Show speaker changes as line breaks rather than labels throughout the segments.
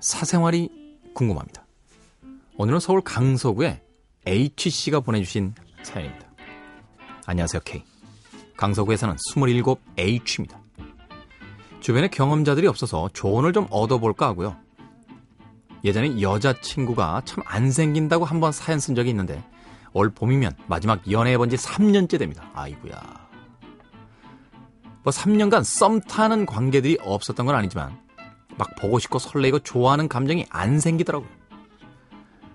사생활이 궁금합니다. 오늘은 서울 강서구에 H씨가 보내주신 사연입니다. 안녕하세요, K. 강서구에 사는 27H입니다. 주변에 경험자들이 없어서 조언을 좀 얻어볼까 하고요. 예전에 여자친구가 참 안 생긴다고 한번 사연 쓴 적이 있는데 올 봄이면 마지막 연애해본 지 3년째 됩니다. 아이구야. 뭐 3년간 썸 타는 관계들이 없었던 건 아니지만 막 보고 싶고 설레고 좋아하는 감정이 안 생기더라고요.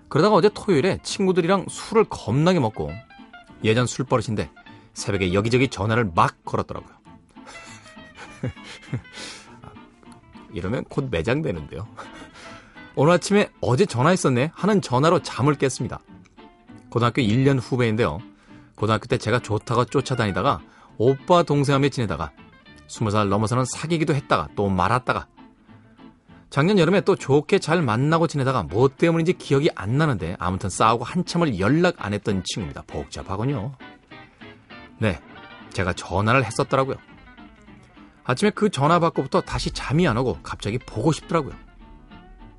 그러다가 어제 토요일에 친구들이랑 술을 겁나게 먹고 예전 술 버릇인데 새벽에 여기저기 전화를 막 걸었더라고요. 이러면 곧 매장되는데요. 오늘 아침에 어제 전화했었네 하는 전화로 잠을 깼습니다. 고등학교 1년 후배인데요. 고등학교 때 제가 좋다고 쫓아다니다가 오빠 동생하며 지내다가 20살 넘어서는 사귀기도 했다가 또 말았다가 작년 여름에 또 좋게 잘 만나고 지내다가 뭐 때문인지 기억이 안 나는데 아무튼 싸우고 한참을 연락 안 했던 친구입니다. 복잡하군요. 네, 제가 전화를 했었더라고요. 아침에 그 전화 받고부터 다시 잠이 안 오고 갑자기 보고 싶더라고요.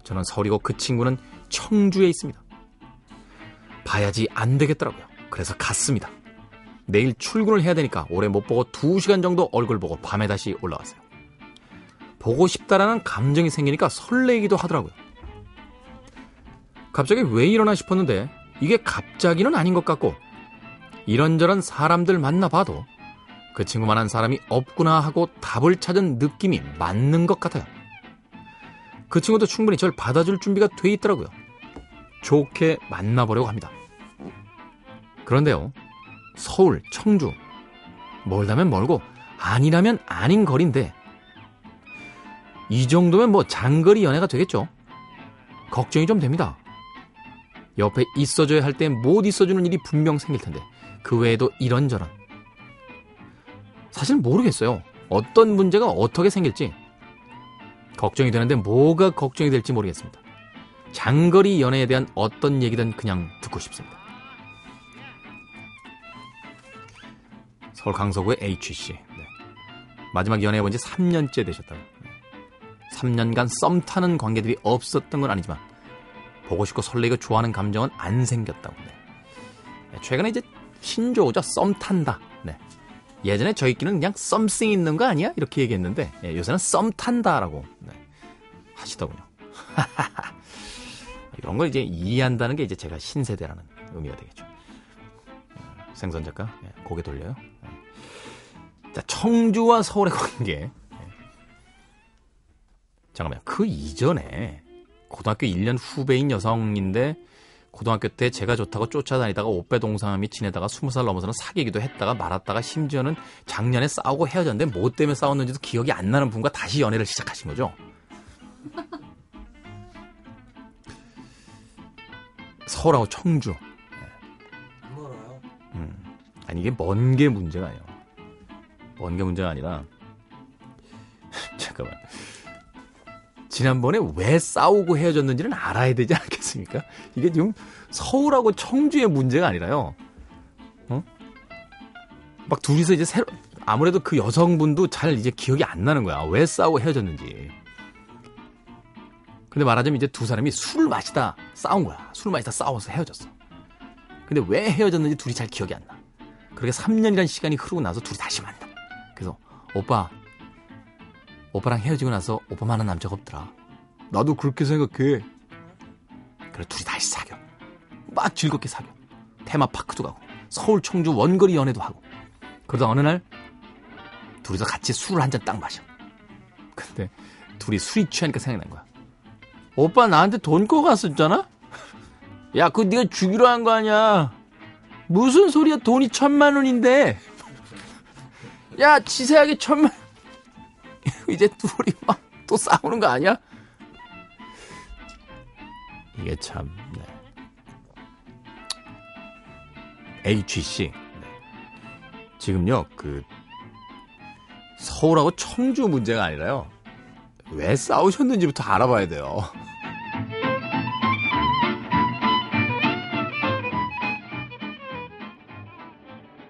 저는 서울이고 그 친구는 청주에 있습니다. 봐야지 안 되겠더라고요. 그래서 갔습니다. 내일 출근을 해야 되니까 오래 못 보고 2시간 정도 얼굴 보고 밤에 다시 올라왔어요. 보고 싶다라는 감정이 생기니까 설레기도 하더라고요. 갑자기 왜 이러나 싶었는데 이게 갑자기는 아닌 것 같고 이런저런 사람들 만나봐도 그 친구만한 사람이 없구나 하고 답을 찾은 느낌이 맞는 것 같아요. 그 친구도 충분히 절 받아줄 준비가 돼 있더라고요. 좋게 만나보려고 합니다. 그런데요, 서울, 청주, 멀다면 멀고 아니라면 아닌 거리인데 이 정도면 뭐 장거리 연애가 되겠죠. 걱정이 좀 됩니다. 옆에 있어줘야 할 때 못 있어주는 일이 분명 생길 텐데 그 외에도 이런저런 사실 모르겠어요. 어떤 문제가 어떻게 생길지 걱정이 되는데 뭐가 걱정이 될지 모르겠습니다. 장거리 연애에 대한 어떤 얘기든 그냥 듣고 싶습니다. 서울 강서구의 HC. 네. 마지막 연애해본 지 3년째 되셨다고. 3년간 썸 타는 관계들이 없었던 건 아니지만 보고 싶고 설레고 좋아하는 감정은 안 생겼다고. 네. 네 최근에 이제 신조어죠. 썸 탄다. 네. 예전에 저희끼는 그냥 썸씽 있는 거 아니야? 이렇게 얘기했는데 예, 요새는 썸 탄다라고 네, 하시더군요. 이런 걸 이제 이해한다는 게 이제 제가 신세대라는 의미가 되겠죠. 음, 생선 작가 예, 고개 돌려요. 예. 자 청주와 서울의 관계. 예. 잠깐만요. 그 이전에 고등학교 1년 후배인 여성인데 고등학교 때 제가 좋다고 쫓아다니다가 오빠 동상이 지내다가 20살 넘어서는 사귀기도 했다가 말았다가 심지어는 작년에 싸우고 헤어졌는데 뭐 때문에 싸웠는지도 기억이 안 나는 분과 다시 연애를 시작하신 거죠. 서울하고 청주.
멀어요.
음. 아니 이게 먼 게 문제가 아니에요. 먼 게 문제가 아니라 잠깐만. 지난번에 왜 싸우고 헤어졌는지는 알아야 되지 않겠습니까? 이게 지금 서울하고 청주의 문제가 아니라요. 어? 막 둘이서 이제 새로 아무래도 그 여성분도 잘 이제 기억이 안 나는 거야. 왜 싸우고 헤어졌는지. 근데 말하자면 이제 두 사람이 술 마시다 싸운 거야. 술 마시다 싸워서 헤어졌어. 근데 왜 헤어졌는지 둘이 잘 기억이 안 나. 그렇게 3년이라는 시간이 흐르고 나서 둘이 다시 만나. 그래서 오빠 오빠랑 헤어지고 나서 오빠만한 남자가 없더라. 나도 그렇게 생각해. 그래 둘이 다시 사겨. 막 즐겁게 사겨. 테마파크도 가고 서울 청주 원거리 연애도 하고. 그러다 어느 날 둘이서 같이 술을 한 잔 딱 마셔. 근데 둘이 술이 취하니까 생각난 거야. 오빠 나한테 돈 꺼 갔었잖아? 야, 그거 네가 주기로 한 거 아니야. 무슨 소리야? 돈이 천만 원인데. 야, 지세하게 천만 이제 둘이 막 또 싸우는 거 아니야? 이게 참, 네. HC. 네. 지금요, 그, 서울하고 청주 문제가 아니라요. 왜 싸우셨는지부터 알아봐야 돼요.